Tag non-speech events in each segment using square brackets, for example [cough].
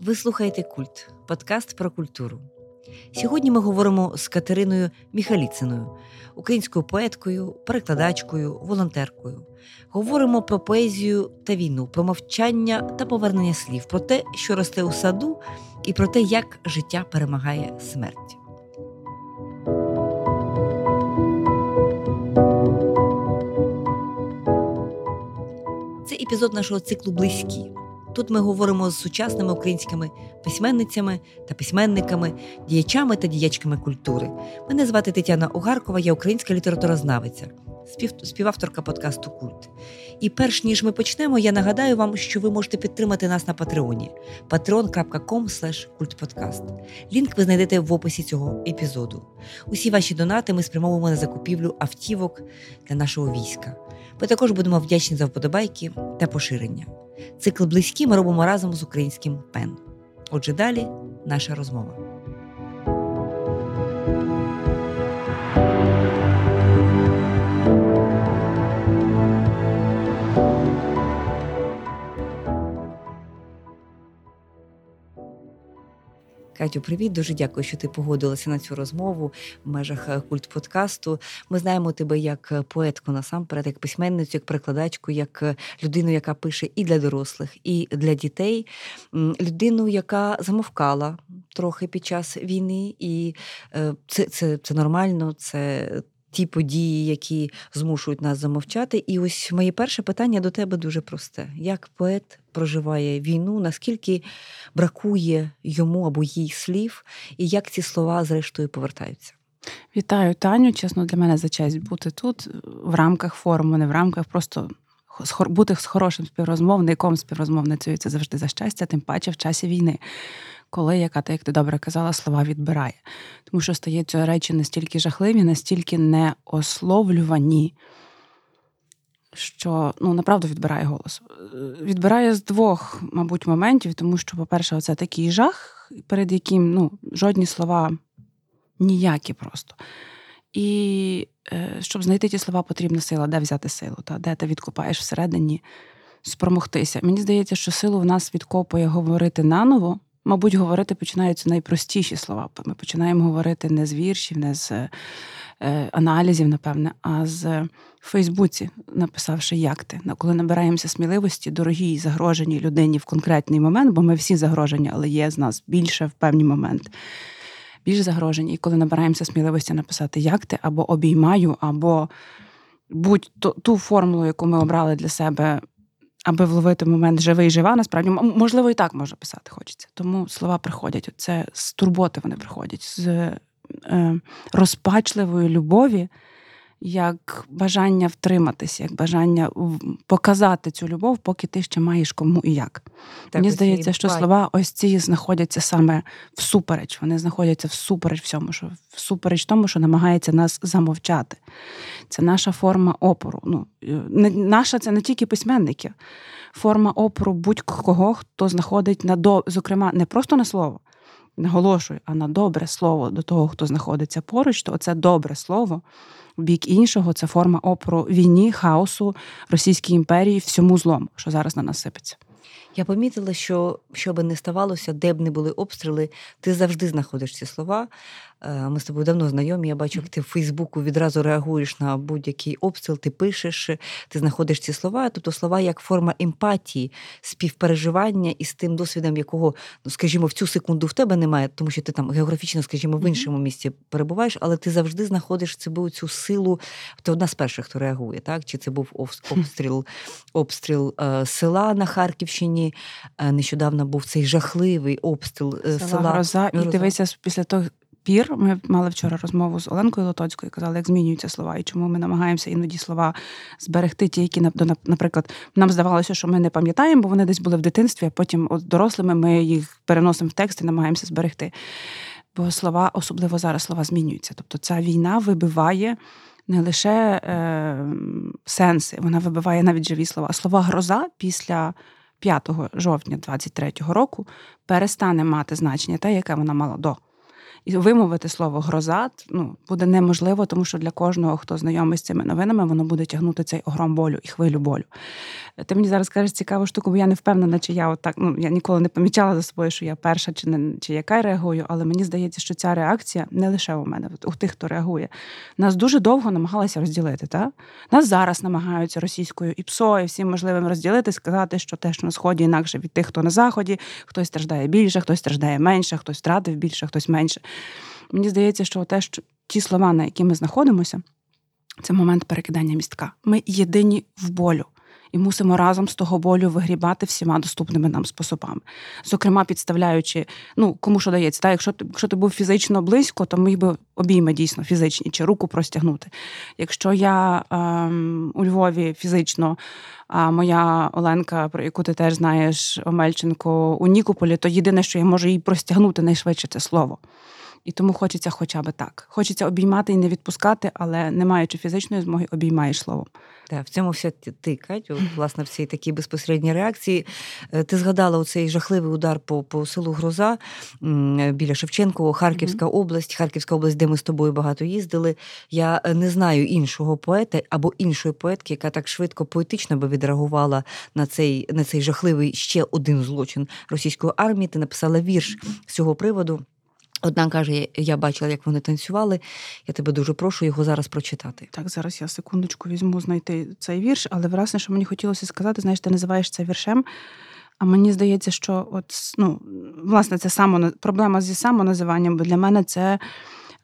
Ви слухаєте Культ, подкаст про культуру. Сьогодні ми говоримо з Катериною Міхаліциною, українською поеткою, перекладачкою, волонтеркою. Говоримо про поезію та війну, про мовчання та повернення слів, про те, що росте у саду, і про те, як життя перемагає смерть. Епізод нашого циклу Близькі. Тут ми говоримо з сучасними українськими письменницями та письменниками, діячами та діячками культури. Мене звати Тетяна Угаркова, я українська літературознавиця, спів... співавторка подкасту Культ. І перш ніж ми почнемо, я нагадаю вам, що ви можете підтримати нас на Патреоні patreon.com. Лінк ви знайдете в описі цього епізоду. Усі ваші донати ми спрямовуємо на закупівлю автівок для нашого війська. Ми також будемо вдячні за вподобайки та поширення. Цикл близькі ми робимо разом з українським пен. Отже, далі наша розмова. Катю, привіт, дуже дякую, що ти погодилася на цю розмову в межах е, культ подкасту. Ми знаємо тебе як е, поетку насамперед, як письменницю, як прикладачку, як е, людину, яка пише і для дорослих, і для дітей, людину, яка замовкала трохи під час війни, і це, це, це нормально. це ті події, які змушують нас замовчати. І ось моє перше питання до тебе дуже просте: як поет проживає війну, наскільки бракує йому або їй слів, і як ці слова зрештою повертаються? Вітаю, Таню. Чесно, для мене за честь бути тут в рамках форуму, не в рамках просто. Бути з хорошим співрозмовником, співрозмовницею це завжди за щастя, тим паче в часі війни коли, яка ти, як ти добре казала, слова відбирає. Тому що стаються речі настільки жахливі, настільки неословлювані, що ну, направду відбирає голос. Відбирає з двох, мабуть, моментів, тому що, по-перше, це такий жах, перед яким ну, жодні слова ніякі просто. І е, щоб знайти ті слова, потрібна сила, де взяти силу, та, де ти відкопаєш всередині, спромогтися. Мені здається, що силу в нас відкопує говорити наново, мабуть, говорити починаються найпростіші слова. Ми починаємо говорити не з віршів, не з е, аналізів, напевне, а з Фейсбуці, написавши, як ти. Коли набираємося сміливості, дорогій загроженій людині в конкретний момент, бо ми всі загрожені, але є з нас більше в певний момент. Більш загрожені. І коли набираємося сміливості написати, як ти, або обіймаю, або будь ту формулу, яку ми обрали для себе аби вловити момент живий, жива, насправді можливо і так може писати хочеться. Тому слова приходять. Це з турботи вони приходять, з е, розпачливої любові як бажання втриматися, як бажання показати цю любов, поки ти ще маєш кому і як. Так, Мені здається, що слова ось ці знаходяться саме всупереч. Вони знаходяться всупереч всьому, що всупереч тому, що намагається нас замовчати. Це наша форма опору. Ну, не, Наша це не тільки письменники, форма опору будь-кого, хто знаходить на до, зокрема, не просто на слово. Наголошую, а на добре слово до того, хто знаходиться поруч, то це добре слово бік іншого це форма опору війні, хаосу Російській імперії, всьому злому, що зараз на нас сипеться. Я помітила, що що би не ставалося, де б не були обстріли, ти завжди знаходиш ці слова. Е, ми з тобою давно знайомі. Я бачу, як ти в Фейсбуку відразу реагуєш на будь-який обстріл, ти пишеш, ти знаходиш ці слова. Тобто слова як форма емпатії, співпереживання із тим досвідом, якого, ну скажімо, в цю секунду в тебе немає, тому що ти там географічно, скажімо, в іншому місці перебуваєш, але ти завжди знаходиш себе цю силу. Ти одна з перших, хто реагує, так? Чи це був обстріл, обстріл е, села на Харківщині? Е, нещодавно був цей жахливий обстріл села, села Гроза. І дивися після того пір. Ми мали вчора розмову з Оленкою Лотоцькою, казали, як змінюються слова, і чому ми намагаємося іноді слова зберегти, ті, які наприклад, нам здавалося, що ми не пам'ятаємо, бо вони десь були в дитинстві, а потім от дорослими ми їх переносимо в текст і намагаємося зберегти. Бо слова, особливо зараз, слова змінюються. Тобто ця війна вибиває. Не лише е, сенси, вона вибиває навіть живі слова. Слова гроза після 5 жовтня 23-го року перестане мати значення те, яке вона мала до. І вимовити слово гроза ну, буде неможливо, тому що для кожного, хто знайомий з цими новинами, воно буде тягнути цей огром болю і хвилю болю. Ти мені зараз кажеш цікаву штуку, бо я не впевнена, чи я отак, ну я ніколи не помічала за собою, що я перша чи не чи яка реагую, але мені здається, що ця реакція не лише у мене, у тих, хто реагує. Нас дуже довго намагалися розділити. Та? Нас зараз намагаються російською і ПСО, і всім можливим розділити, сказати, що те, що на сході інакше від тих, хто на заході, хтось страждає більше, хтось страждає менше, хтось втратив більше, хтось менше. Мені здається, що те, що ті слова, на які ми знаходимося, це момент перекидання містка. Ми єдині в болю і мусимо разом з того болю вигрібати всіма доступними нам способами. Зокрема, підставляючи, ну кому що дається, та якщо ти якщо ти був фізично близько, то міг би обійми дійсно фізичні чи руку простягнути. Якщо я ем, у Львові фізично, а моя Оленка, про яку ти теж знаєш, Омельченко у Нікополі, то єдине, що я можу їй простягнути найшвидше це слово. І тому хочеться хоча б так. Хочеться обіймати і не відпускати, але не маючи фізичної змоги, обіймаєш словом. Так, в цьому вся ти, Катю, власне, в цій такій безпосередній реакції. Е, ти згадала оцей жахливий удар по по селу Гроза біля Шевченкового, Харківська mm-hmm. область, Харківська область, де ми з тобою багато їздили. Я е, не знаю іншого поета або іншої поетки, яка так швидко поетично би відреагувала на цей на цей жахливий ще один злочин російської армії. Ти написала вірш з цього приводу. Одна каже, я бачила, як вони танцювали. Я тебе дуже прошу його зараз прочитати. Так, зараз я секундочку візьму знайти цей вірш, але власне, що мені хотілося сказати, знаєш, ти називаєш це віршем. А мені здається, що от ну, власне це само проблема зі самоназиванням, бо для мене це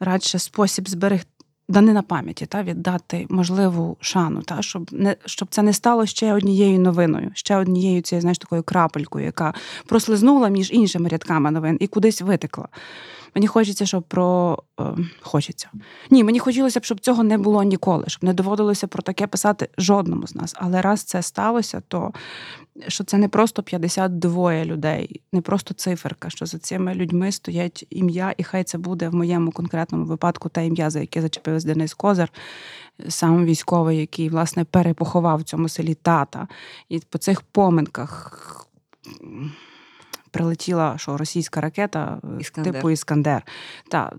радше спосіб зберегти. Данина пам'яті та віддати можливу шану, та щоб не щоб це не стало ще однією новиною, ще однією цією знаєш, такою крапелькою, яка прослизнула між іншими рядками новин і кудись витекла. Мені хочеться, щоб про е, хочеться. Ні, мені хотілося б, щоб цього не було ніколи, щоб не доводилося про таке писати жодному з нас. Але раз це сталося, то що це не просто 52 людей, не просто циферка, що за цими людьми стоять ім'я, і хай це буде в моєму конкретному випадку те ім'я, за яке зачепився Денис Козар, сам військовий, який власне перепоховав в цьому селі тата. І по цих поминках прилетіла що російська ракета е, Іскандер. типу Іскандер. Та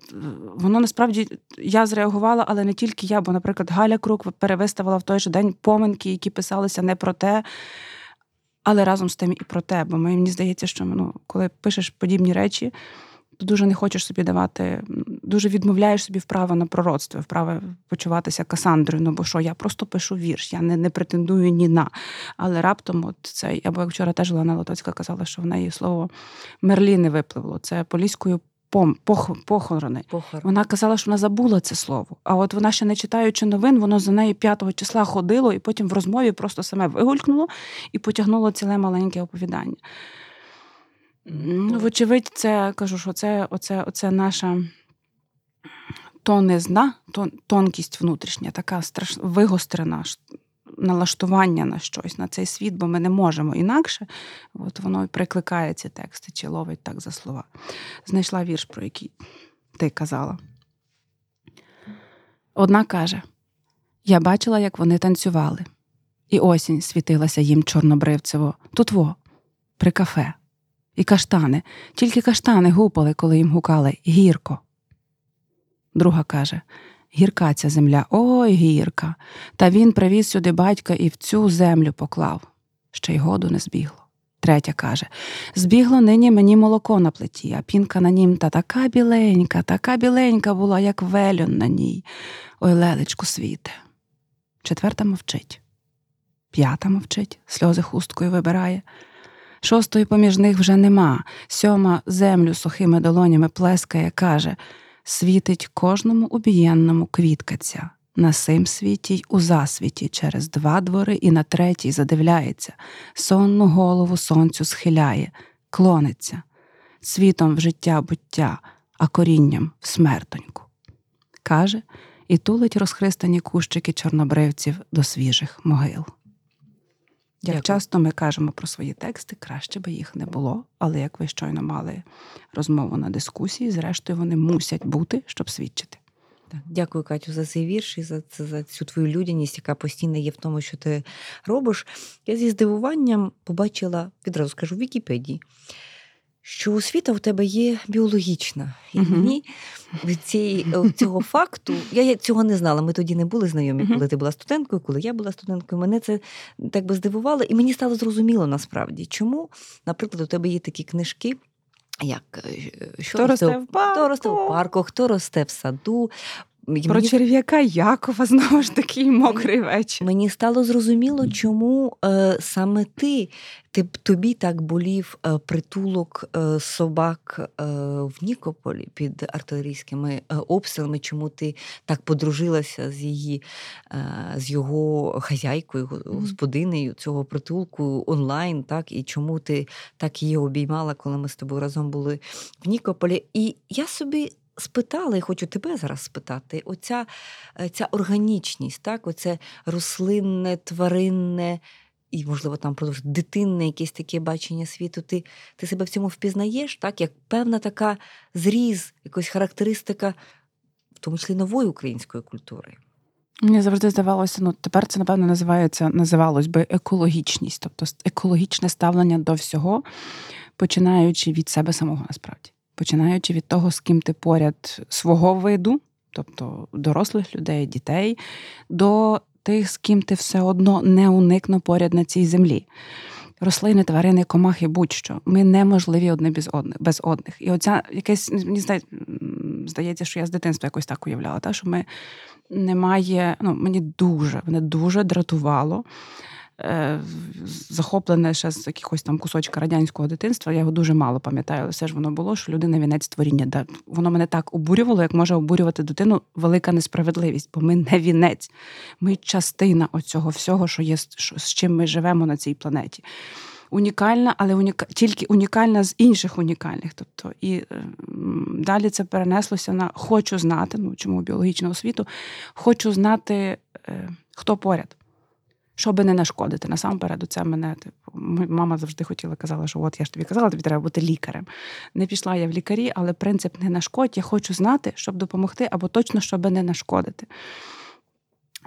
воно насправді я зреагувала, але не тільки я, бо, наприклад, Галя Крук перевиставила в той же день поминки, які писалися не про те. Але разом з тим і про те, бо мені здається, що ну, коли пишеш подібні речі, то дуже не хочеш собі давати, дуже відмовляєш собі вправо на пророцтво, вправо почуватися Касандрою. Ну бо що, я просто пишу вірш, я не не претендую ні на. Але раптом, от цей, або як вчора теж Лана Лотоцька казала, що в неї слово Мерлі не випливло. Це поліською пом, пох, похорони. Похорон. Вона казала, що вона забула це слово. А от вона ще не читаючи новин, воно за нею 5 числа ходило, і потім в розмові просто саме вигулькнуло і потягнуло ціле маленьке оповідання. Ну, Вочевидь, це кажу, що це оце, оце наша тонизна, тон, тонкість внутрішня, така страш... вигострена налаштування на щось, на цей світ, бо ми не можемо інакше. От воно і прикликає ці тексти чи ловить так за слова. Знайшла вірш, про який ти казала. Одна каже: Я бачила, як вони танцювали, і осінь світилася їм чорнобривцево, тут во, при кафе і каштани, тільки каштани гупали, коли їм гукали гірко. Друга каже Гірка ця земля, ой гірка. Та він привіз сюди батька і в цю землю поклав. Ще й году не збігло. Третя каже Збігло нині мені молоко на плиті, а пінка на нім та така біленька, така біленька була, як вельон на ній. Ой, лелечку світе. Четверта мовчить. П'ята мовчить, сльози хусткою вибирає. Шостої поміж них вже нема. Сьома землю сухими долонями плескає, каже світить кожному убієнному квіткаця. На сим світі й у засвіті через два двори і на третій задивляється, сонну голову сонцю схиляє, клониться, світом в життя буття, а корінням в смертоньку. Каже і тулить розхристані кущики чорнобривців до свіжих могил. Як Дякую. часто ми кажемо про свої тексти, краще би їх не було, але як ви щойно мали розмову на дискусії, зрештою вони мусять бути, щоб свідчити. Дякую, Катю, за цей вірш і за за цю твою людяність, яка постійно є в тому, що ти робиш. Я зі здивуванням побачила, відразу скажу в Вікіпедії, що освіта в тебе є біологічна. І uh-huh. мені цієї, цього [laughs] факту, я цього не знала. Ми тоді не були знайомі, uh-huh. коли ти була студенткою, коли я була студенткою. Мене це так би здивувало, і мені стало зрозуміло насправді, чому, наприклад, у тебе є такі книжки. Як що хто росте в парку, хто росте в парку, хто росте в саду, Про мені... черв'яка Якова [laughs] знову ж такий мокрий вечір. Мені стало зрозуміло, чому е, саме ти, ти тобі так болів е, притулок е, собак е, в Нікополі під артилерійськими е, обстрілами, чому ти так подружилася з її, е, з його хазяйкою, господинею цього притулку онлайн, так, і чому ти так її обіймала, коли ми з тобою разом були в Нікополі. І я собі спитала, і хочу тебе зараз спитати: оця е, ця органічність, так, оце рослинне, тваринне. І, можливо, там продовж дитинне якесь таке бачення світу. Ти ти себе в цьому впізнаєш, так, як певна така зріз, якась характеристика, в тому числі нової української культури. Мені завжди здавалося, ну тепер це, напевно, називається, називалось би екологічність, тобто екологічне ставлення до всього, починаючи від себе самого насправді починаючи від того, з ким ти поряд свого виду, тобто дорослих людей, дітей, до тих, з ким ти все одно не уникно поряд на цій землі. Рослини, тварини, комахи, будь-що. Ми неможливі одне без одних. без одних. І оця якесь, мені здається, що я з дитинства якось так уявляла, та, що ми немає. Ну, мені дуже, мене дуже дратувало захоплене ще з якихось там кусочка радянського дитинства. Я його дуже мало пам'ятаю, але все ж воно було, що людина вінець творіння. Воно мене так обурювало, як може обурювати дитину велика несправедливість, бо ми не вінець, ми частина оцього всього, що є що, з чим ми живемо на цій планеті. Унікальна, але уніка... тільки унікальна з інших унікальних. Тобто, і е, далі це перенеслося на хочу знати, ну чому біологічного світу, хочу знати, е, хто поряд щоб не нашкодити. Насамперед, це мене типу, мама завжди хотіла казала, що от я ж тобі казала, тобі треба бути лікарем. Не пішла я в лікарі, але принцип не нашкодь. Я хочу знати, щоб допомогти, або точно щоб не нашкодити.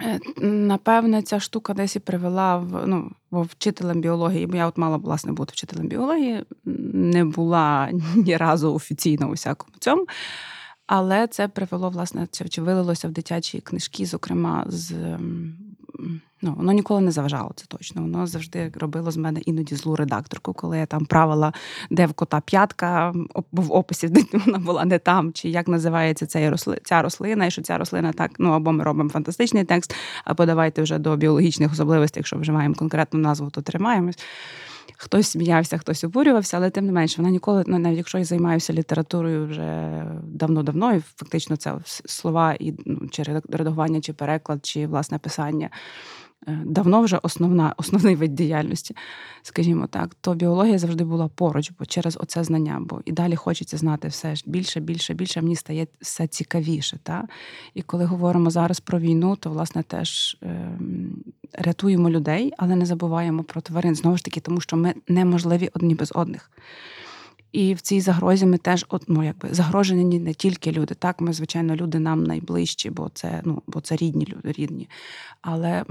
Е, напевне, ця штука десь і привела в ну, вчителем біології, бо я от мала власне бути вчителем біології, не була ні разу офіційно у всякому цьому. Але це привело, власне, чи вилилося в дитячі книжки, зокрема, з Ну, воно ніколи не заважало, це точно. Воно завжди робило з мене іноді злу редакторку, коли я там правила, де в кота п'ятка в описі [laughs] вона була не там, чи як називається ця ця рослина, і що ця рослина так, ну або ми робимо фантастичний текст, або давайте вже до біологічних особливостей, якщо вживаємо конкретну назву, то тримаємось. Хтось сміявся, хтось обурювався, але тим не менше, вона ніколи, ну, навіть якщо я займаюся літературою вже давно-давно, і фактично це слова і ну, чи редагування, чи переклад, чи власне писання. Е, давно вже основна, [laughs] основний вид діяльності, скажімо так, то біологія завжди була поруч, бо через оце знання, бо і далі хочеться знати все ж більше, більше, більше мені стає все цікавіше. Та? І коли говоримо зараз про війну, то власне теж е, рятуємо людей, але не забуваємо про тварин знову ж таки, тому що ми неможливі одні без одних. І в цій загрозі ми теж от, ну, якби загрожені не тільки люди. Так, ми, звичайно, люди нам найближчі, бо це ну, бо це рідні люди, рідні. Але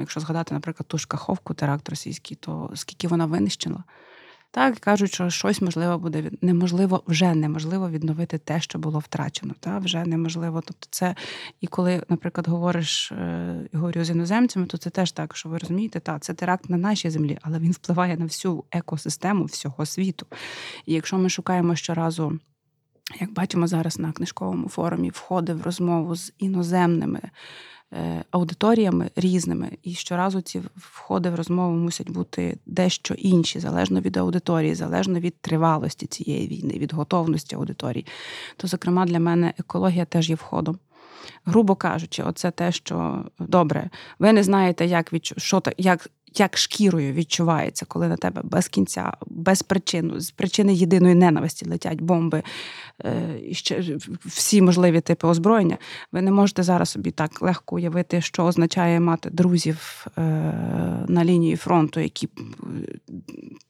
якщо згадати, наприклад, ту ж Каховку, теракт російський, то скільки вона винищила? Так, кажуть, що щось можливо буде від неможливо, вже неможливо відновити те, що було втрачено. Та вже неможливо. Тобто, це і коли, наприклад, говориш е, говорю з іноземцями, то це теж так, що ви розумієте, та це теракт на нашій землі, але він впливає на всю екосистему всього світу. І якщо ми шукаємо щоразу. Як бачимо зараз на книжковому форумі, входи в розмову з іноземними аудиторіями різними, і щоразу ці входи в розмову мусять бути дещо інші, залежно від аудиторії, залежно від тривалості цієї війни, від готовності аудиторії. То, зокрема, для мене екологія теж є входом. Грубо кажучи, оце те, що добре, ви не знаєте, як від що як як шкірою відчувається, коли на тебе без кінця, без причину, з причини єдиної ненависті летять бомби, е, і ще всі можливі типи озброєння. Ви не можете зараз собі так легко уявити, що означає мати друзів е, на лінії фронту, які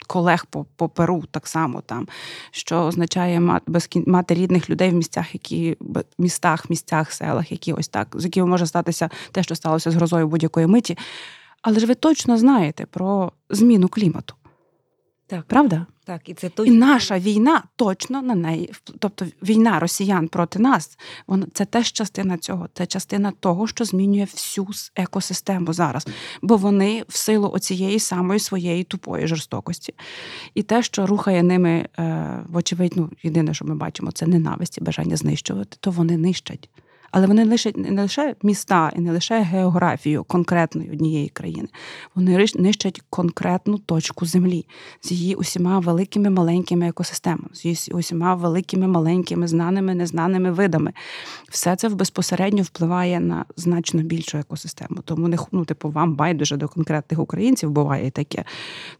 колег по, по Перу так само там, що означає мати мати рідних людей в місцях, які містах, місцях, селах, які ось так, з якими може статися те, що сталося з грозою будь-якої миті. Але ж ви точно знаєте про зміну клімату. Так. Правда? Так, і це І наша війна точно на неї, тобто війна росіян проти нас, вона це теж частина цього. Це частина того, що змінює всю екосистему зараз. Бо вони в силу оцієї самої своєї тупої жорстокості. І те, що рухає ними, е, вочевидь, ну єдине, що ми бачимо, це ненависть і бажання знищувати, то вони нищать. Але вони лишать не лише міста і не лише географію конкретної однієї країни. Вони нищать конкретну точку землі з її усіма великими маленькими екосистемами, з її усіма великими маленькими знаними, незнаними видами. Все це безпосередньо впливає на значно більшу екосистему. Тому не ну, типу, вам байдуже до конкретних українців буває і таке.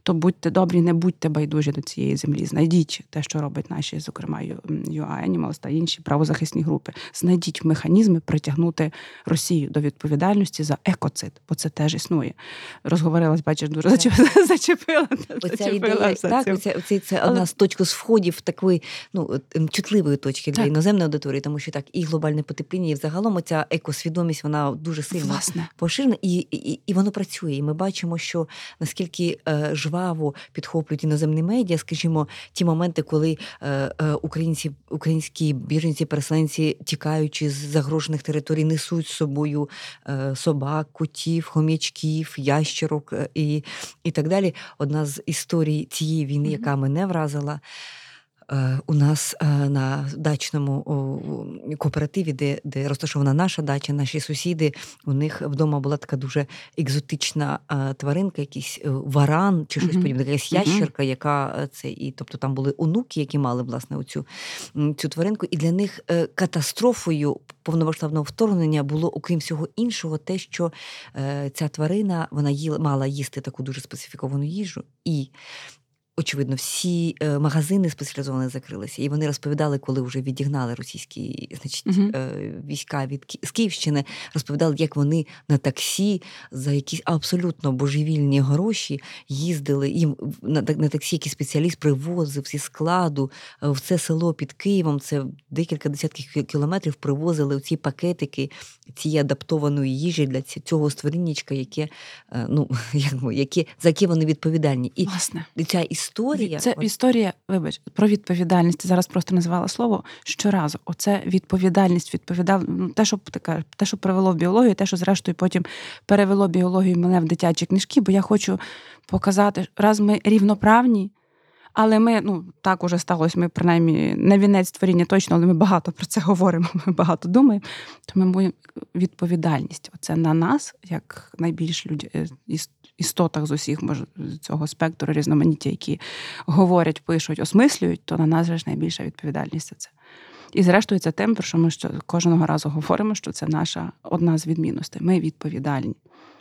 То будьте добрі, не будьте байдужі до цієї землі. Знайдіть те, що роблять наші, зокрема, UA Animals та інші правозахисні групи. Знайдіть механізми притягнути Росію до відповідальності за екоцид, бо це теж існує. Розговорилась, бачиш, дуже зачепила, [laughs] зачепила, Оця ідея, так, цю. оця, це одна з точок з входів такої ну, ем, чутливої точки для Так. іноземної аудиторії, тому що так, і глобальне потепління, і взагалом оця екосвідомість, вона дуже сильно Власне. поширена, і, і, і воно працює. І ми бачимо, що наскільки е, жваво підхоплюють іноземні медіа, скажімо, ті моменти, коли е, е, українці, українські біженці, переселенці, тікаючи з загрожених територій, несуть з собою е, собак, котів, хом'ячків, ящерок е, і, і так далі. Одна з історій цієї війни, яка мене вразила. Е, У нас е, на дачному кооперативі, де, де розташована наша дача, наші сусіди, у них вдома була така дуже екзотична е, тваринка, якийсь варан чи щось Мгм. подібне, якась ящерка, яка це і тобто там були онуки, які мали власне оцю цю тваринку, і для них катастрофою повномасштабного вторгнення було, окрім всього іншого, те, що ця тварина вона їла, мала їсти таку дуже специфіковану їжу і. Очевидно, всі е, магазини спеціалізовані закрилися, і вони розповідали, коли вже відігнали російські значить, е, війська від Ки- з Київщини, розповідали, як вони на таксі за якісь абсолютно божевільні гроші їздили. Їм на, на таксі якийсь спеціаліст привозив зі складу е, в це село під Києвом. Це декілька десятків кілометрів привозили ці пакетики цієї адаптованої їжі для цього створіннячка, яке ну [laughs] як яке за яке вони відповідальні. І, Власне. ця історія Це от- історія, вибач, про відповідальність. Ти зараз просто назвала слово щоразу. Оце відповідальність, відповідав... ну, те, що кажеш, те, що привело в біологію, те, що зрештою потім перевело біологію мене в дитячі книжки, бо я хочу показати, раз ми рівноправні. Але ми, ну так уже сталося, ми принаймні не вінець творіння точно, але ми багато про це говоримо, [laughs] ми багато думаємо. То ми маємо відповідальність. Оце на нас, як найбільш люд... іс- істотах з усіх може, з цього спектру різноманіття, які говорять, пишуть, осмислюють, то на нас ж найбільша відповідальність за це. І зрештою, це тим, про що ми що кожного разу говоримо, що це наша одна з відмінностей. Ми відповідальні.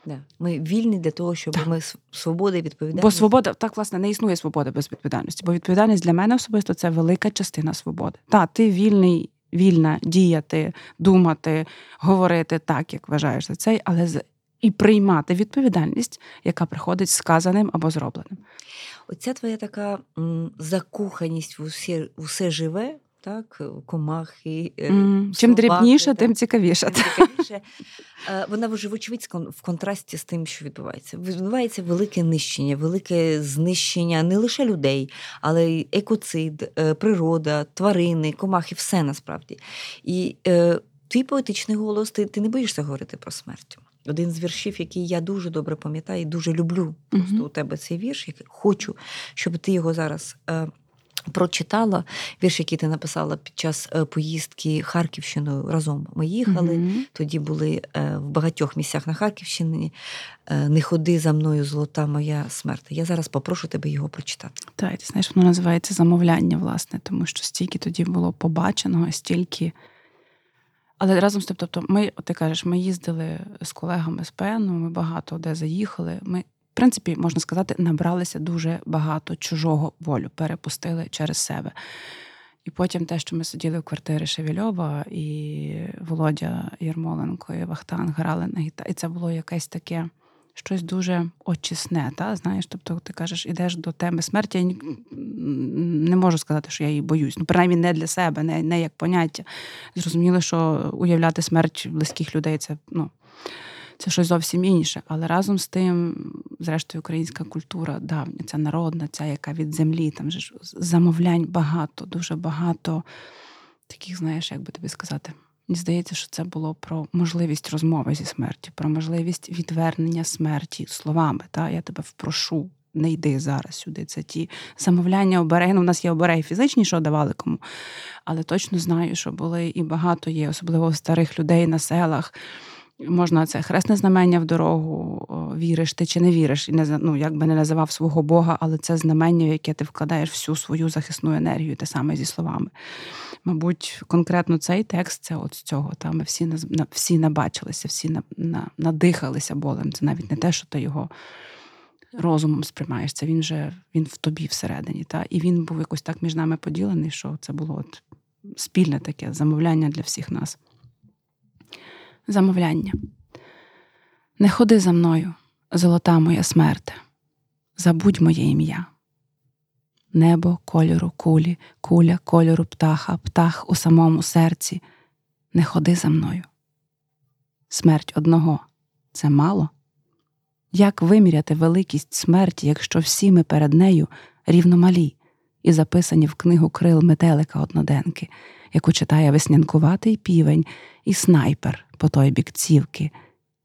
да, ми вільні для того, щоб Так. ми с- свобода і відповідальність. Бо свобода, так, власне, не існує свобода без відповідальності. Бо відповідальність для мене особисто це велика частина свободи. Та, ти вільний, вільна діяти, думати, говорити так, як вважаєш за цей, але і приймати відповідальність, яка приходить сказаним або зробленим. Оця твоя така м, закоханість в усе, усе живе, так, комахи. М, Чим дрібніше, так, тим цікавіше. тим цікавіше. Е, Вона вже вочевидь в контрасті з тим, що відбувається. Відбувається велике нищення, велике знищення не лише людей, але й екоцид, е, природа, тварини, комахи, все насправді. І е, твій поетичний голос, ти, ти не боїшся говорити про смерть. Один з віршів, який я дуже добре пам'ятаю і дуже люблю. Просто Мгм. у тебе цей вірш, який хочу, щоб ти його зараз. Е, Прочитала вірш, який ти написала під час е, поїздки Харківщиною разом. Ми їхали, Мгм. тоді були е, в багатьох місцях на Харківщині. е, Не ходи за мною, золота моя смерть. Я зараз попрошу тебе його прочитати. Так, ти знаєш, воно називається замовляння, власне, тому що стільки тоді було побаченого, стільки. Але разом з тим, тобто, ми, ти кажеш, ми їздили з колегами з ПНу, ми багато де заїхали. Ми, в принципі, можна сказати, набралися дуже багато чужого болю, перепустили через себе. І потім те, що ми сиділи в квартирі Шевельова, і Володя Єрмоленко і Вахтанг грали на гітарі. І це було якесь таке щось дуже очисне. Та? Знаєш, тобто ти кажеш, ідеш до теми смерті. Можу сказати, що я її боюсь. Ну, принаймні, не для себе, не, не як поняття. Зрозуміло, що уявляти смерть близьких людей це, ну, це щось зовсім інше. Але разом з тим, зрештою, українська культура давня, ця народна, ця, яка від землі, там же замовлянь багато, дуже багато таких, знаєш, як би тобі сказати. Мені здається, що це було про можливість розмови зі смертю, про можливість відвернення смерті словами. Та Я тебе впрошу, не йди зараз сюди. Це ті замовляння обереги. Ну, У нас є обереги фізичні, що давали кому. Але точно знаю, що були і багато є, особливо старих людей на селах. Можна це хресне знамення в дорогу, віриш ти чи не віриш, і не ну, як би не називав свого Бога, але це знамення, в яке ти вкладаєш всю свою захисну енергію, те саме зі словами. Мабуть, конкретно цей текст це от з цього. Та ми всі всі набачилися, всі на, на, надихалися болем. Це навіть не те, що ти його розумом сприймаєш. Це він вже він в тобі всередині. Та? І він був якось так між нами поділений, що це було от спільне таке замовляння для всіх нас. Замовляння. Не ходи за мною, золота моя смерте, забудь моє ім'я. Небо кольору кулі, куля кольору птаха, птах у самому серці. Не ходи за мною. Смерть одного це мало. Як виміряти великість смерті, якщо всі ми перед нею рівномалі і записані в книгу крил метелика одноденки, яку читає веснянкуватий півень і снайпер по той бік цівки,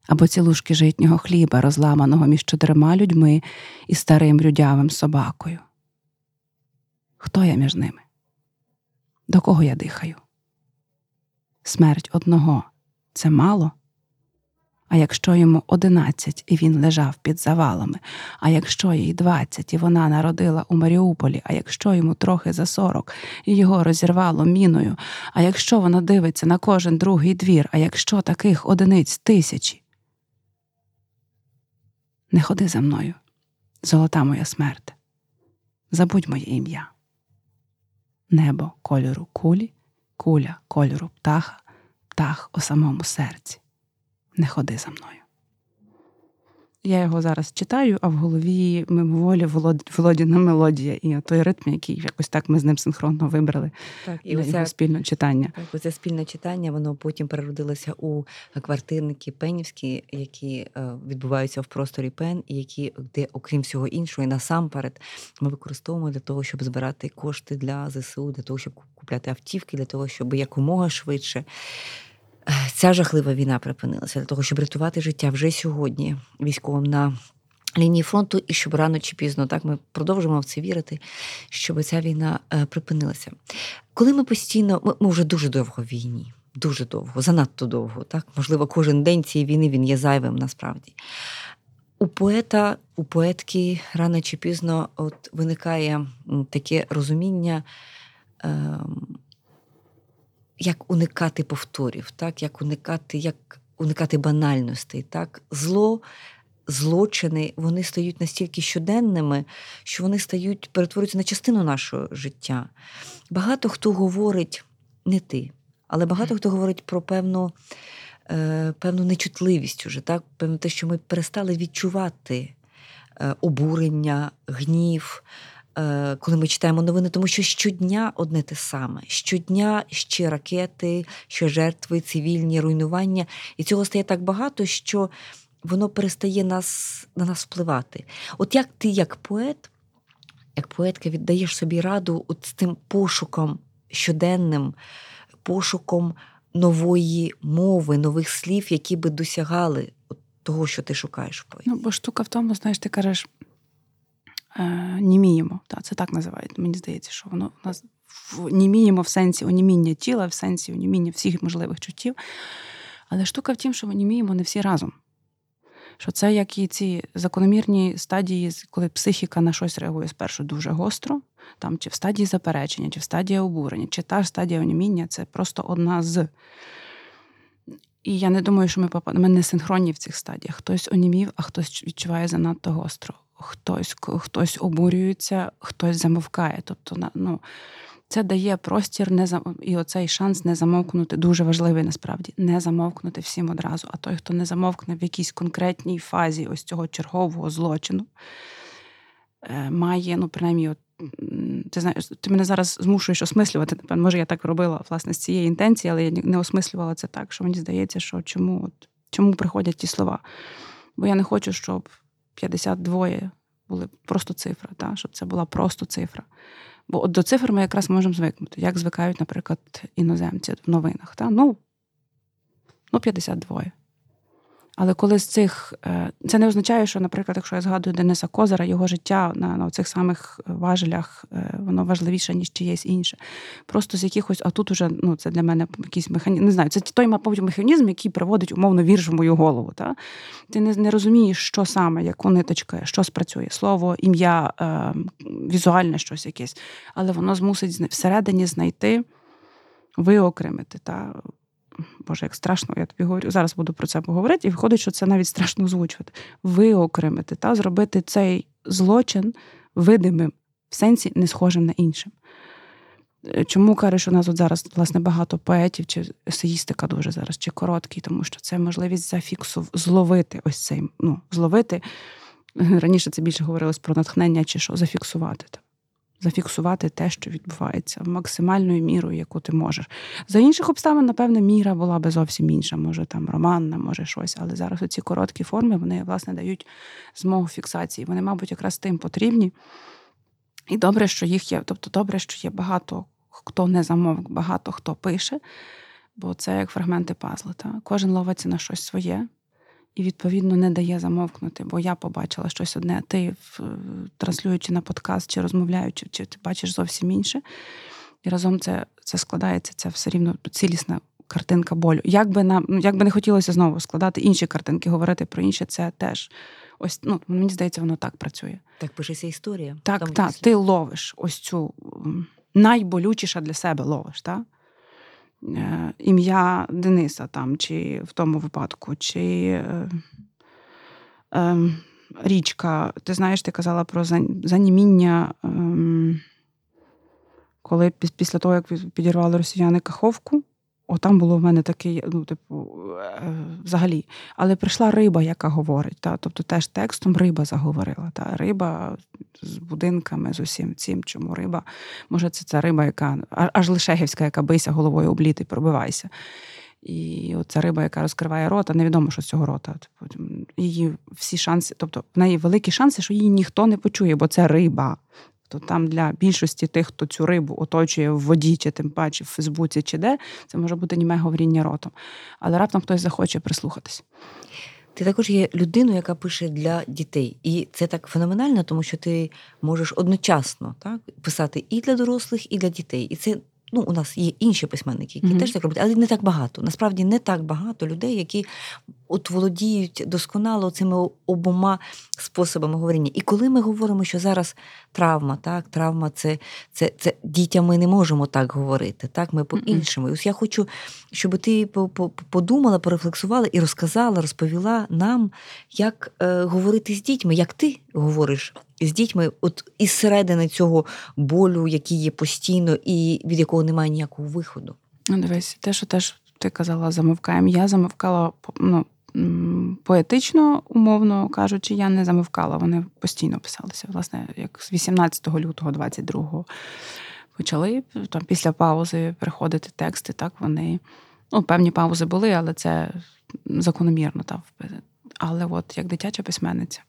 або цілушки житнього хліба, розламаного між чотирма людьми і старим рюдявим собакою? Хто я між ними? До кого я дихаю? Смерть одного це мало? А якщо йому одинадцять і він лежав під завалами, а якщо їй двадцять і вона народила у Маріуполі, а якщо йому трохи за сорок і його розірвало міною, а якщо вона дивиться на кожен другий двір, а якщо таких одиниць тисячі. Не ходи за мною, золота моя смерть, забудь моє ім'я. Небо кольору кулі, куля кольору птаха, птах у самому серці не ходи за мною. Я його зараз читаю, а в голові мимоволі Володіна мелодія і той ритм, який якось так ми з ним синхронно вибрали так, і оце, його спільне читання. Так, Оце спільне читання, воно потім переродилося у квартирники пенівські, які е, відбуваються в просторі пен, і які, де, окрім всього іншого, і насамперед ми використовуємо для того, щоб збирати кошти для ЗСУ, для того, щоб купляти автівки, для того, щоб якомога швидше ця жахлива війна припинилася для того, щоб рятувати життя вже сьогодні військовим на лінії фронту, і щоб рано чи пізно так ми продовжимо в це вірити, щоб ця війна е, припинилася. Коли ми постійно, ми, ми вже дуже довго в війні. Дуже довго, занадто довго. Так, можливо, кожен день цієї війни він є зайвим насправді. У поета, у поетки рано чи пізно от виникає таке розуміння. Як уникати повторів, так, як уникати як уникати банальностей. Так? Зло, злочини вони стають настільки щоденними, що вони стають, перетворюються на частину нашого життя. Багато хто говорить, не ти, але багато хто говорить про певну. Е, певну нечутливість уже, так? певно, те, що ми перестали відчувати е, обурення, гнів, коли ми читаємо новини, тому що щодня одне те саме. Щодня ще ракети, ще жертви, цивільні руйнування. І цього стає так багато, що воно перестає нас, на нас впливати. От як ти, як поет, як поетка, віддаєш собі раду от з тим пошуком щоденним, пошуком нової мови, нових слів, які би досягали того, що ти шукаєш в поеті. Ну, бо штука в тому, знаєш, ти кажеш. Е, німіємо. Та, Це так називають. Мені здається, що воно в нас німіємо в сенсі оніміння тіла, в сенсі оніміння всіх можливих чуттів. Але штука в тім, що ми німіємо не всі разом. Що це як і ці закономірні стадії, коли психіка на щось реагує спершу дуже гостро, там чи в стадії заперечення, чи в стадії обурення, чи та стадія оніміння це просто одна з. І я не думаю, що ми ми не синхронні в цих стадіях. Хтось онімів, а хтось відчуває занадто гостро хтось хтось обурюється, хтось замовкає. Тобто, ну, це дає простір не зам... і оцей шанс не замовкнути дуже важливий насправді не замовкнути всім одразу. А той, хто не замовкне в якійсь конкретній фазі ось цього чергового злочину, е, має, ну, принаймні, от, ти знаєш, ти мене зараз змушуєш осмислювати. Напевно, може, я так робила власне з цієї інтенції, але я не осмислювала це так, що мені здається, що чому от Чому приходять ті слова? Бо я не хочу, щоб 52 були просто цифра, та? щоб це була просто цифра. Бо от до цифр ми якраз можемо звикнути, як звикають, наприклад, іноземці в новинах. Та? Ну, ну 52. Але коли з цих е, це не означає, що, наприклад, якщо я згадую Дениса Козара, його життя на на цих самих важелях е, воно важливіше, ніж чиєсь інше. Просто з якихось, а тут уже ну, це для мене якийсь механізм. Не знаю, це той, мабуть, механізм, який приводить умовно вірш в мою голову. Та? Ти не не розумієш, що саме, яку ниточка, що спрацює, слово, ім'я, е, візуальне щось якесь, але воно змусить всередині знайти, виокремити. Та? Боже, як страшно, я тобі говорю, зараз буду про це поговорити, і виходить, що це навіть страшно озвучувати. Виокремити та зробити цей злочин видимим, в сенсі не схожим на іншим. Е, чому кажуть, що у нас от зараз власне багато поетів, чи есеїстика дуже зараз, чи короткий, тому що це можливість зафіксу зловити ось цей, ну, зловити. Раніше це більше говорилось про натхнення, чи що, зафіксувати зафіксувати те, що відбувається, максимальною мірою, яку ти можеш. За інших обставин, напевне, міра була би зовсім інша, може там романна, може щось. Але зараз оці короткі форми вони власне дають змогу фіксації. Вони, мабуть, якраз тим потрібні. І добре, що їх є. Тобто, добре, що є багато хто не замовк, багато хто пише, бо це як фрагменти пазли. Та? Кожен ловиться на щось своє і, відповідно, не дає замовкнути, бо я побачила щось одне, ти транслюючи на подкаст чи розмовляючи, чи ти бачиш зовсім інше. І разом це це складається, це все рівно цілісна картинка болю. Як би нам, ну, як би не хотілося знову складати інші картинки, говорити про інше, це теж ось ну мені здається, воно так працює. Так пишеться історія. Так, так, ти ловиш ось цю найболючіша для себе ловиш. так? Е, ім'я Дениса там, чи в тому випадку, чи е, е, річка. Ти знаєш, ти казала про заніміння, е, коли після того, як підірвали росіяни Каховку. О, там було в мене такий, ну, типу, е, взагалі. Але прийшла риба, яка говорить. Та? Тобто теж текстом риба заговорила. Та? Риба з будинками, з усім цим, чому риба. Може, це ця риба, яка аж лишегівська, яка бийся головою обліти, пробивайся. І оця риба, яка розкриває рота, невідомо, що з цього рота. Типу, її всі шанси, тобто в неї великі шанси, що її ніхто не почує, бо це риба. То там для більшості тих, хто цю рибу оточує в воді, чи тим паче в Фейсбуці, чи де, це може бути німе говоріння ротом. Але раптом хтось захоче прислухатись. Ти також є людиною, яка пише для дітей. І це так феноменально, тому що ти можеш одночасно так, писати і для дорослих, і для дітей. І це ну, у нас є інші письменники, які mm-hmm. теж так роблять, але не так багато. Насправді не так багато людей, які от володіють досконало цими обома способами говорення. І коли ми говоримо, що зараз травма, так, травма це це, це дітям ми не можемо так говорити. Так, ми по-іншому. Ось я хочу, щоб ти подумала, порефлексувала і розказала, розповіла нам, як е, говорити з дітьми, як ти говориш з дітьми, от із середини цього болю, який є постійно, і від якого немає ніякого виходу. Ну, дивись, те, що теж ти казала, замовкаємо. Я замовкала ну, поетично, умовно кажучи, я не замовкала. Вони постійно писалися. Власне, як з 18 лютого, 22-го почали там після паузи приходити тексти. Так вони ну, певні паузи були, але це закономірно. Так. Але от як дитяча письменниця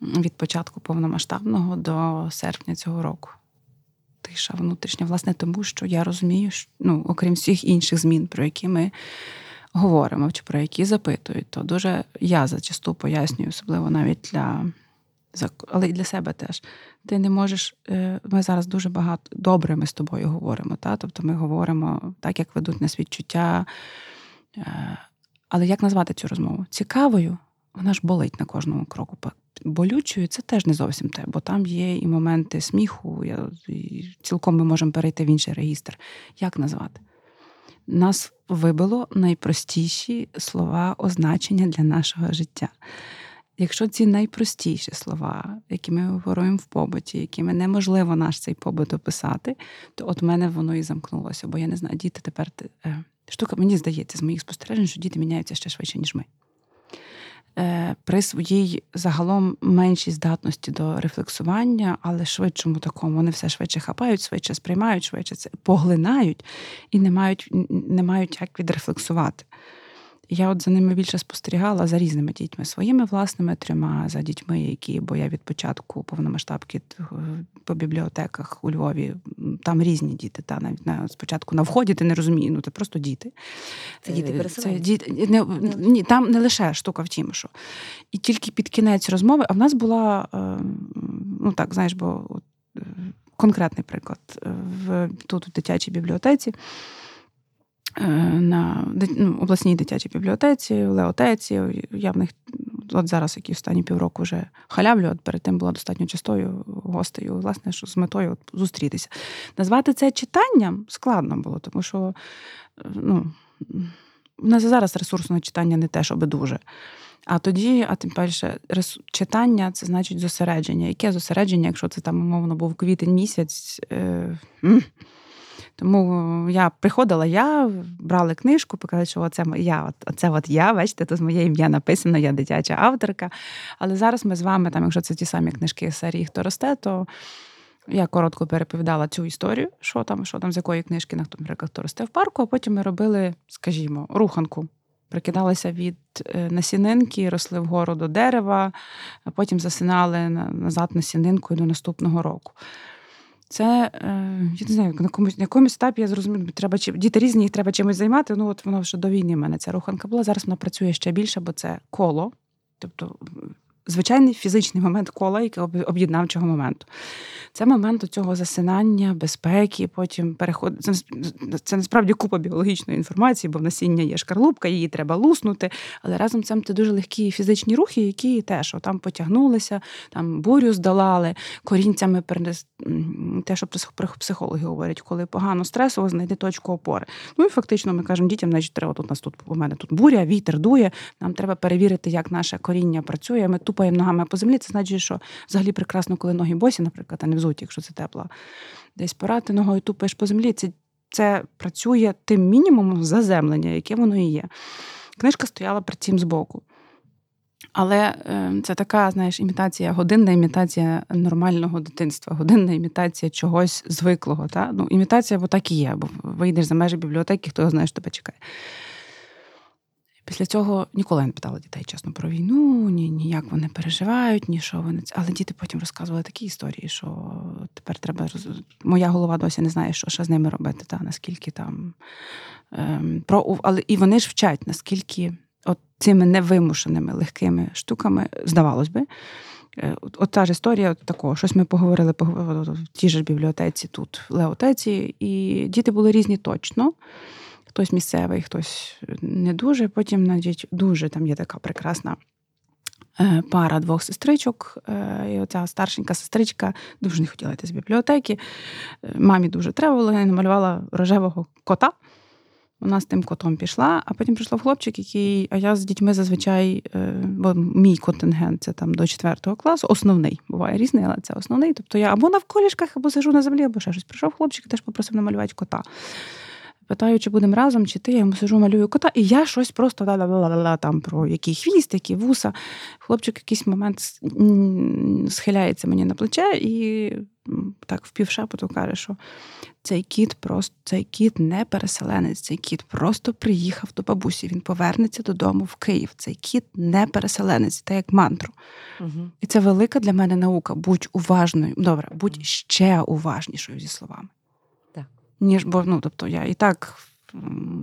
від початку повномасштабного до серпня цього року. Тиша внутрішня, власне, тому що я розумію, що ну, окрім всіх інших змін, про які ми говоримо, чи про які запитують, то дуже я зачасту пояснюю, особливо навіть для але й для себе теж. Ти не можеш. Е, ми зараз дуже багато добре ми з тобою говоримо. Та? Тобто ми говоримо так, як ведуть нас відчуття. Е, але як назвати цю розмову? Цікавою, вона ж болить на кожному кроку болючою, це теж не зовсім те, бо там є і моменти сміху, і цілком ми можемо перейти в інший регістр. Як назвати? Нас вибило найпростіші слова означення для нашого життя. Якщо ці найпростіші слова, які ми говоримо в побуті, якими неможливо наш цей побут описати, то от мене воно і замкнулося. Бо я не знаю, діти тепер е, штука, мені здається, з моїх спостережень, що діти міняються ще швидше, ніж ми. Е, при своїй загалом меншій здатності до рефлексування, але швидшому такому вони все швидше хапають, швидше сприймають, швидше це поглинають і не мають не мають як відрефлексувати. Я от за ними більше спостерігала за різними дітьми, своїми власними трьома, за дітьми, які, бо я від початку повномасштабки по бібліотеках у Львові, там різні діти. Та навіть на спочатку на вході ти не розумієш, ну це просто діти. Це діти переселенці? Діти, не, ні, там не лише штука в тім, що. І тільки під кінець розмови, а в нас була, ну так, знаєш, бо конкретний приклад в тут у дитячій бібліотеці. Е, на ну, обласній дитячій бібліотеці, леотеці. Я в них от зараз, які останні півроку вже халявлю, от перед тим була достатньо частою гостею, власне, що з метою от, зустрітися. Назвати це читанням складно було, тому що ну, у нас зараз ресурсне читання не те, щоб дуже. А тоді, а тим паче, читання це значить зосередження. Яке зосередження, якщо це там, умовно, був квітень місяць? Е, тому я приходила, я брала книжку, показала, що оце я, оце от я, бачите, тут моє ім'я написано, я дитяча авторка. Але зараз ми з вами, там, якщо це ті самі книжки серії Хто росте, то я коротко переповідала цю історію, що там, що там, з якої книжки, наприклад, хто росте в парку, а потім ми робили, скажімо, руханку. Прикидалися від е, насінинки, росли вгору до дерева, а потім засинали назад насінинкою до наступного року. Це е, я не знаю, на комусь на якомусь етапі я зрозуміла, треба діти різні, їх треба чимось займати. Ну от воно вже до війни в мене ця руханка була. Зараз вона працює ще більше, бо це коло. Тобто звичайний фізичний момент кола, який об'єднавчого моменту. Це момент цього засинання, безпеки, потім переход. Це, це насправді купа біологічної інформації, бо в насіння є шкарлупка, її треба луснути. Але разом з цим це дуже легкі фізичні рухи, які теж там потягнулися, там бурю здолали, корінцями перенес те, що психологи говорять, коли погано стресово, знайди точку опори. Ну і фактично ми кажемо дітям, значить, треба тут у нас тут у мене тут буря, вітер дує. Нам треба перевірити, як наше коріння працює. Ми тупаємо ногами по землі. Це значить, що взагалі прекрасно, коли ноги босі, наприклад, а не взуті, якщо це тепло. Десь порати ногою тупаєш по землі. Це це працює тим мінімумом заземлення, яке воно і є. Книжка стояла при цим збоку. Але ем, це така, знаєш, імітація, годинна імітація нормального дитинства, годинна імітація чогось звиклого. Та? Ну, Імітація бо так і є, бо вийдеш за межі бібліотеки, хто знає, що тебе чекає. Після цього ніколи не питала дітей, чесно, про війну, ні, ні як вони переживають, ні що вони. Але діти потім розказували такі історії, що тепер треба роз... моя голова досі не знає, що ще з ними робити, та наскільки там ем, про але і вони ж вчать, наскільки от цими невимушеними легкими штуками, здавалось би. Е, от, та ж історія от такого, щось ми поговорили в тій ж бібліотеці тут, в Леотеці, і діти були різні точно. Хтось місцевий, хтось не дуже. Потім, навіть, дуже там є така прекрасна е, пара двох сестричок. Е, і оця старшенька сестричка дуже не хотіла йти з бібліотеки. Мамі дуже треба було, я намалювала рожевого кота. Вона з тим котом пішла, а потім прийшов хлопчик, який, а я з дітьми зазвичай, е, бо мій контингент це там до 4 класу, основний, буває різний, але це основний. Тобто я або на вколішках, або сижу на землі, або ще щось. Прийшов хлопчик, і теж попросив намалювати кота. Питаю, чи будемо разом, чи ти я йому сижу, малюю кота, і я щось просто там про який хвіст, які вуса. Хлопчик в якийсь момент схиляється мені на плече і так впівшепоту каже, що цей кіт просто цей кіт не переселенець, цей кіт просто приїхав до бабусі. Він повернеться додому в Київ. Цей кіт не переселенець, це як мантру. Угу. І це велика для мене наука. Будь уважною. Добре, будь ще уважнішою зі словами. Ніж бо ну, тобто я і так.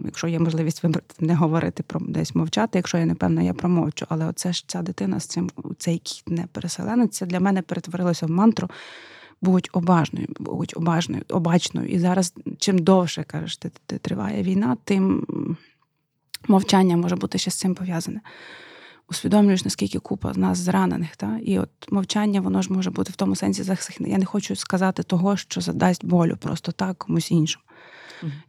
Якщо є можливість не говорити про десь мовчати, якщо я не певна, я промовчу. Але оце ж ця дитина з цим цей кіт не переселенець, це для мене перетворилося в мантру будь обажною, будь обажною, обачною. І зараз, чим довше кажеш, ти триває війна, тим мовчання може бути ще з цим пов'язане. Усвідомлюєш, наскільки купа з нас зранених. Та? І от мовчання, воно ж може бути в тому сенсі захисне. Я не хочу сказати того, що задасть болю просто так комусь іншому.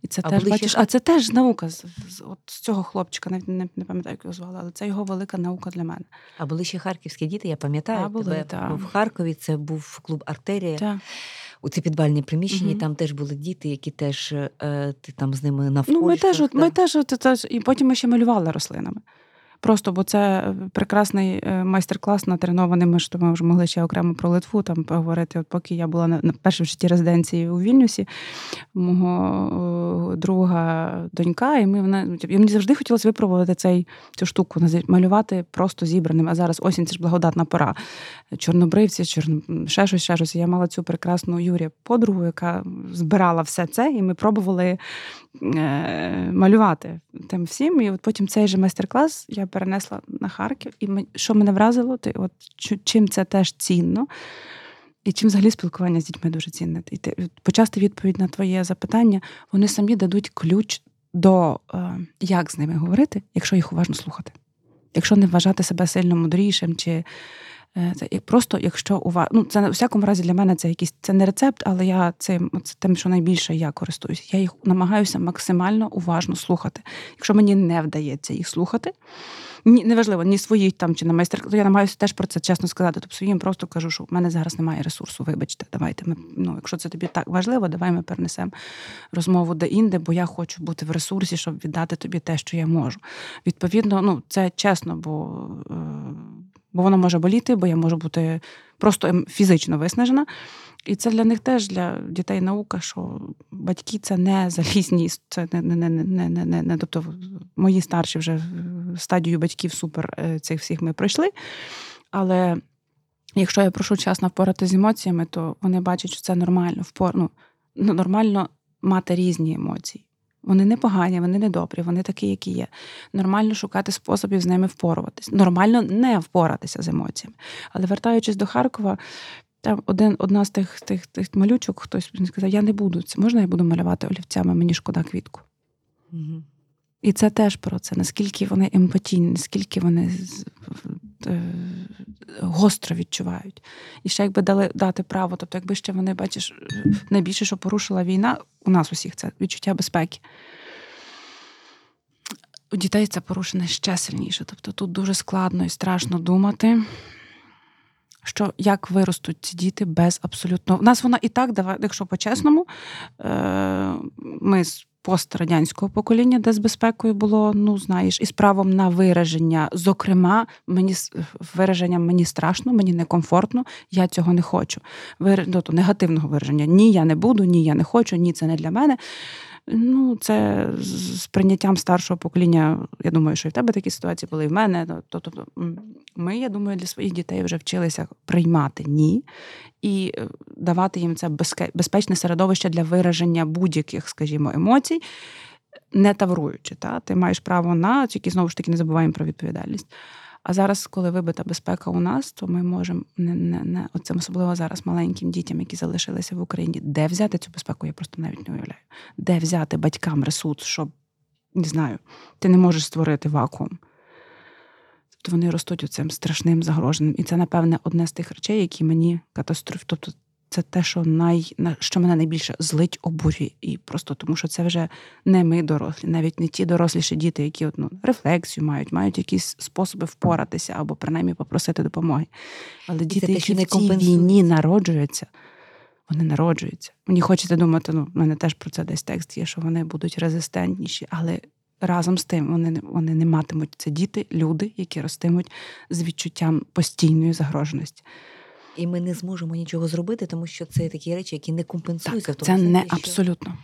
І це а теж бачиш, а це теж наука з, з от з цього хлопчика, не, не не, пам'ятаю, як його звали, але це його велика наука для мене. А були ще харківські діти, я пам'ятаю, а, були, тебе та. в Харкові це був клуб Артерія. Та. У ці підвальні приміщенні угу. там теж були діти, які теж е, ти там з ними навколо. Ну, ми теж, от, ми теж, теж, і потім ми ще малювали рослинами. Просто бо це прекрасний е, майстер-клас натренований. Ми ж ми вже могли ще окремо про Литву там поговорити. От поки я була на першій в житті резиденції у Вільнюсі, мого друга донька, і ми вона і мені завжди хотілося випробувати цей цю штуку, малювати просто зібраним. А зараз осінь це ж благодатна пора. Чорнобривці, чорно... ще щось, ще щось. Я мала цю прекрасну Юрія подругу, яка збирала все це, і ми пробували е, малювати тим всім. І от потім цей же майстер-клас я перенесла на Харків. І що мене вразило, ти от чим це теж цінно. І чим взагалі спілкування з дітьми дуже цінне. І ти почасти відповідь на твоє запитання, вони самі дадуть ключ до е, як з ними говорити, якщо їх уважно слухати. Якщо не вважати себе сильно мудрішим чи це просто, якщо у вас ну це на всякому разі для мене це якийсь це не рецепт, але я цим це тим, що найбільше я користуюся. Я їх намагаюся максимально уважно слухати. Якщо мені не вдається їх слухати, ні, неважливо, ні свої там чи на майстер, то я намагаюся теж про це чесно сказати. Тобто своїм просто кажу, що в мене зараз немає ресурсу. Вибачте, давайте ми. Ну, якщо це тобі так важливо, давай ми перенесемо розмову де-інде, бо я хочу бути в ресурсі, щоб віддати тобі те, що я можу. Відповідно, ну це чесно, бо. Е, бо воно може боліти, бо я можу бути просто ем, фізично виснажена. І це для них теж для дітей наука, що батьки це не залізні, це не не, не, не, не, тобто мої старші вже стадію батьків супер е, цих всіх ми пройшли. Але якщо я прошу часно впорати з емоціями, то вони бачать, що це нормально впор... ну, нормально мати різні емоції. Вони не погані, вони не добрі, вони такі, які є. Нормально шукати способів з ними впоруватись. Нормально не впоратися з емоціями. Але вертаючись до Харкова, там один, одна з тих тих, тих малючок, хтось сказав: Я не буду це. Можна я буду малювати олівцями, мені шкода квітку. Угу. І це теж про це, наскільки вони емпатійні, наскільки вони гостро відчувають. І ще якби дали дати право, тобто, якби ще вони бачиш, найбільше, що порушила війна, у нас усіх це відчуття безпеки. У дітей це порушене ще сильніше. Тобто тут дуже складно і страшно думати, що як виростуть ці діти без абсолютно. У нас вона і так, якщо по-чесному, е, ми пострадянського покоління, де з безпекою було, ну знаєш, із правом на вираження. Зокрема, мені вираження мені страшно, мені некомфортно, я цього не хочу. Вир... ну, то негативного вираження. Ні, я не буду, ні, я не хочу, ні, це не для мене. Ну, це з прийняттям старшого покоління. Я думаю, що і в тебе такі ситуації були і в мене. Тобто, ми, я думаю, для своїх дітей вже вчилися приймати ні і е, давати їм це безпечне середовище для вираження будь-яких, скажімо, емоцій, не тавруючи. Та? Ти маєш право на тільки знову ж таки не забуваємо про відповідальність. А зараз, коли вибита безпека у нас, то ми можемо не не, не оце особливо зараз маленьким дітям, які залишилися в Україні, де взяти цю безпеку, я просто навіть не уявляю. Де взяти батькам ресурс, щоб не знаю, ти не можеш створити вакуум. Тобто вони ростуть цим страшним загроженим. І це, напевне, одне з тих речей, які мені катастроф. Тобто це те, що най, що мене найбільше злить обурює. І просто тому, що це вже не ми дорослі, навіть не ті доросліші діти, які от, ну, рефлексію мають, мають якісь способи впоратися або принаймні попросити допомоги. Але діти, те, які в цій війні народжуються, вони народжуються. Мені хочеться думати, ну, в мене теж про це десь текст є, що вони будуть резистентніші, але. Разом з тим вони вони не матимуть це діти, люди, які ростимуть з відчуттям постійної загроженості і ми не зможемо нічого зробити, тому що це такі речі, які не компенсуються. Так, Це не що... абсолютно.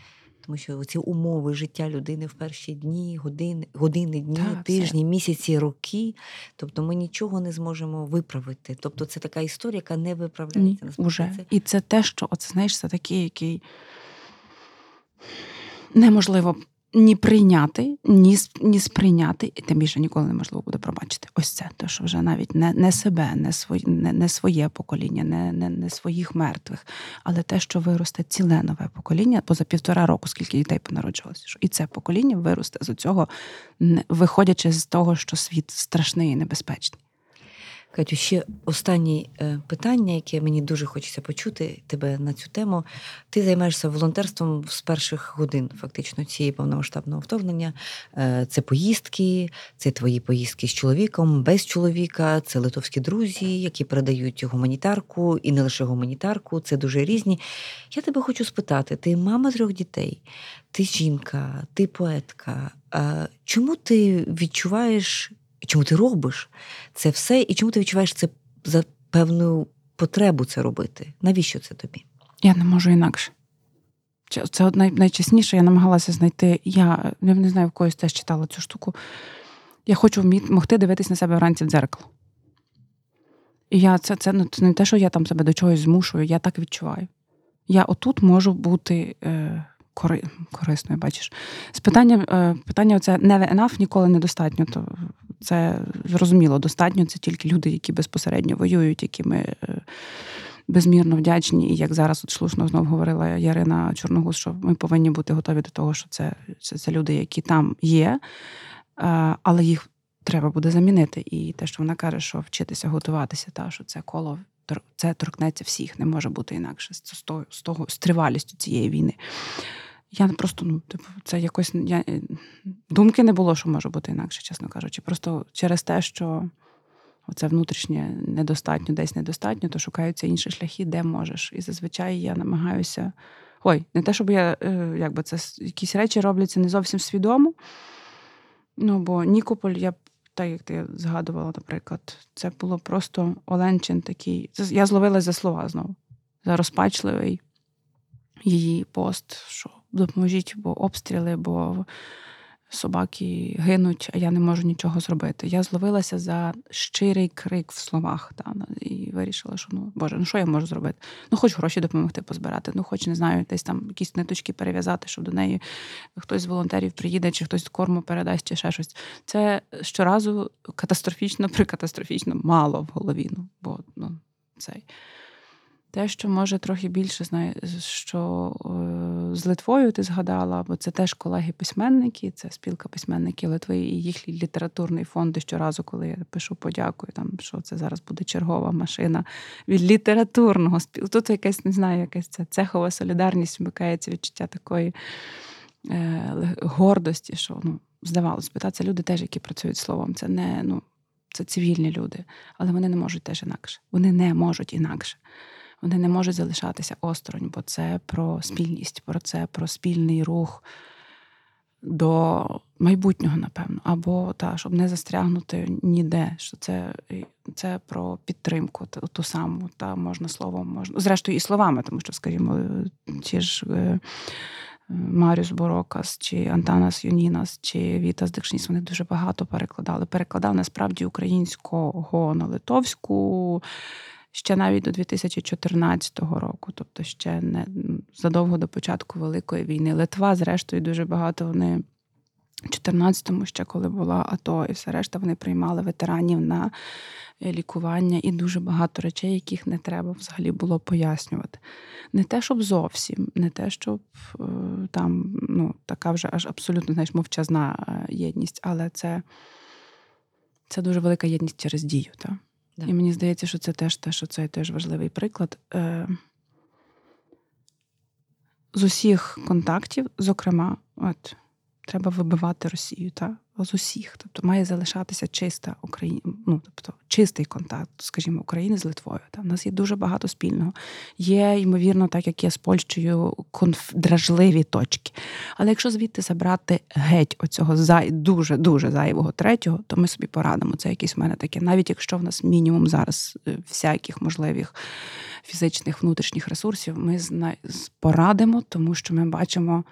Тому що ці умови життя людини в перші дні, години, години, дні, так, тижні, це... місяці, роки. Тобто ми нічого не зможемо виправити. Тобто це така історія, яка не виправляється. Ні, уже. Це... І це те, що оце знаєш, це такий, який неможливо ні прийняти, ні ні сприйняти, і тим більше ніколи неможливо буде пробачити. Ось це те, що вже навіть не не себе, не своє, не, не своє покоління, не, не не, своїх мертвих, але те, що виросте ціле нове покоління, поза півтора року, скільки дітей понароджувалося, що і це покоління виросте з цього, виходячи з того, що світ страшний і небезпечний. Катю, ще останнє е, питання, яке мені дуже хочеться почути тебе на цю тему. Ти займаєшся волонтерством з перших годин, фактично, цієї повномасштабного вторгнення. Е, це поїздки, це твої поїздки з чоловіком, без чоловіка, це литовські друзі, які передають гуманітарку і не лише гуманітарку, це дуже різні. Я тебе хочу спитати: ти мама трьох дітей, ти жінка, ти поетка. Чому ти відчуваєш? Чому ти робиш це все, і чому ти відчуваєш це за певну потребу це робити? Навіщо це тобі? Я не можу інакше. Це найчасніше я намагалася знайти. Я не знаю, в когось теж читала цю штуку. Я хочу могти дивитись на себе вранці в дзеркало. І я це це, ну, це не те, що я там себе до чогось змушую, я так відчуваю. Я отут можу бути е, кори, корисною, бачиш. З питанням е, питання оце never enough ніколи недостатньо. То це зрозуміло, достатньо це тільки люди, які безпосередньо воюють, які ми е, безмірно вдячні. І як зараз от слушно знову говорила Ярина Чорногуз, що ми повинні бути готові до того, що це, це, це люди, які там є, е, але їх треба буде замінити. І те, що вона каже, що вчитися готуватися, та що це коло це торкнеться всіх, не може бути інакше з того, з того з тривалістю цієї війни. Я просто, ну, типу, це якось я, думки не було, що може бути інакше, чесно кажучи. Просто через те, що оце внутрішнє недостатньо, десь недостатньо, то шукаються інші шляхи, де можеш. І зазвичай я намагаюся. Ой, не те, щоб я е, якби це якісь речі робляться не зовсім свідомо. Ну, бо Нікополь, я так як ти згадувала, наприклад, це було просто Оленчин такий. Я зловилась за слова знову, за розпачливий її пост, що допоможіть, бо обстріли, бо собаки гинуть, а я не можу нічого зробити. Я зловилася за щирий крик в словах та, і вирішила, що ну Боже, ну що я можу зробити? Ну, хоч гроші допомогти позбирати, ну хоч не знаю, десь там якісь ниточки перев'язати, щоб до неї хтось з волонтерів приїде, чи хтось корму передасть, чи ще щось. Це щоразу катастрофічно, прикатастрофічно мало в голові. Ну, бо ну, цей. Те, що може трохи більше знає, що е, з Литвою ти згадала, бо це теж колеги-письменники, це спілка письменників Литви і їхній літературний фонд. Щоразу, коли я пишу подякую, там що це зараз буде чергова машина від літературного спілку. Тут якась не знаю, якась ця цехова солідарність вмикається відчуття такої е, гордості, що ну, здавалось би, та, це люди теж, які працюють словом. Це не ну, це цивільні люди, але вони не можуть теж інакше. Вони не можуть інакше вони не можуть залишатися осторонь, бо це про спільність, про це про спільний рух до майбутнього, напевно, або та, щоб не застрягнути ніде. Що це це про підтримку, ту, саму, та можна словом, можна зрештою і словами, тому що, скажімо, ті ж. Е, Маріус Борокас, чи Антанас Юнінас, чи Вітас Дикшніс, вони дуже багато перекладали. Перекладав насправді українського на литовську, ще навіть до 2014 року, тобто ще не задовго до початку Великої війни. Литва, зрештою, дуже багато вони. У 14-му, ще коли була АТО, і все решта вони приймали ветеранів на е, лікування і дуже багато речей, яких не треба взагалі було пояснювати. Не те, щоб зовсім, не те, щоб е, там ну, така вже аж абсолютно знаєш, мовчазна е, єдність, але це це дуже велика єдність через дію. Так? Да. І мені здається, що це теж те, що це теж важливий приклад. Е, З усіх контактів, зокрема, от треба вибивати Росію. Та? з усіх. Тобто має залишатися чиста Україна, ну тобто чистий контакт, скажімо, України з Литвою. Та в нас є дуже багато спільного. Є, ймовірно, так як є з Польщею, конф... дражливі точки. Але якщо звідти забрати геть оцього зай... дуже дуже зайвого третього, то ми собі порадимо. Це якесь в мене таке, навіть якщо в нас мінімум зараз е, всяких можливих фізичних внутрішніх ресурсів, ми зна... порадимо, тому що ми бачимо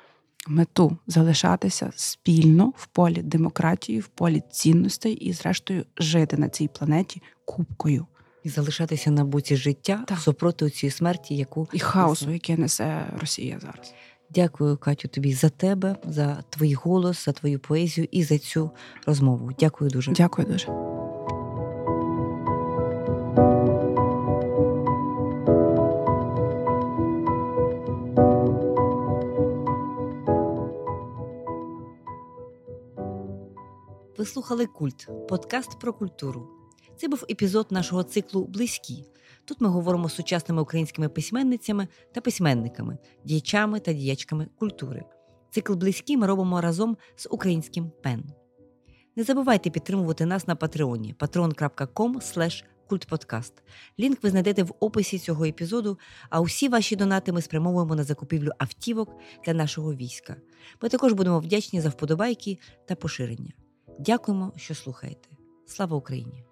мету залишатися спільно в полі демократії, в полі цінностей і, зрештою, жити на цій планеті кубкою. І залишатися на боці життя так. супроти цієї смерті, яку і хаосу, який несе Росія зараз. Дякую, Катю, тобі за тебе, за твій голос, за твою поезію і за цю розмову. Дякую дуже. Дякую дуже. Ви слухали Культ, подкаст про культуру. Це був епізод нашого циклу Близькі. Тут ми говоримо з сучасними українськими письменницями та письменниками, діячами та діячками культури. Цикл близькі ми робимо разом з українським пен. Не забувайте підтримувати нас на Патреоні patreon.com культподкаст. Лінк ви знайдете в описі цього епізоду, а усі ваші донати ми спрямовуємо на закупівлю автівок для нашого війська. Ми також будемо вдячні за вподобайки та поширення. Дякуємо, що слухаєте. Слава Україні!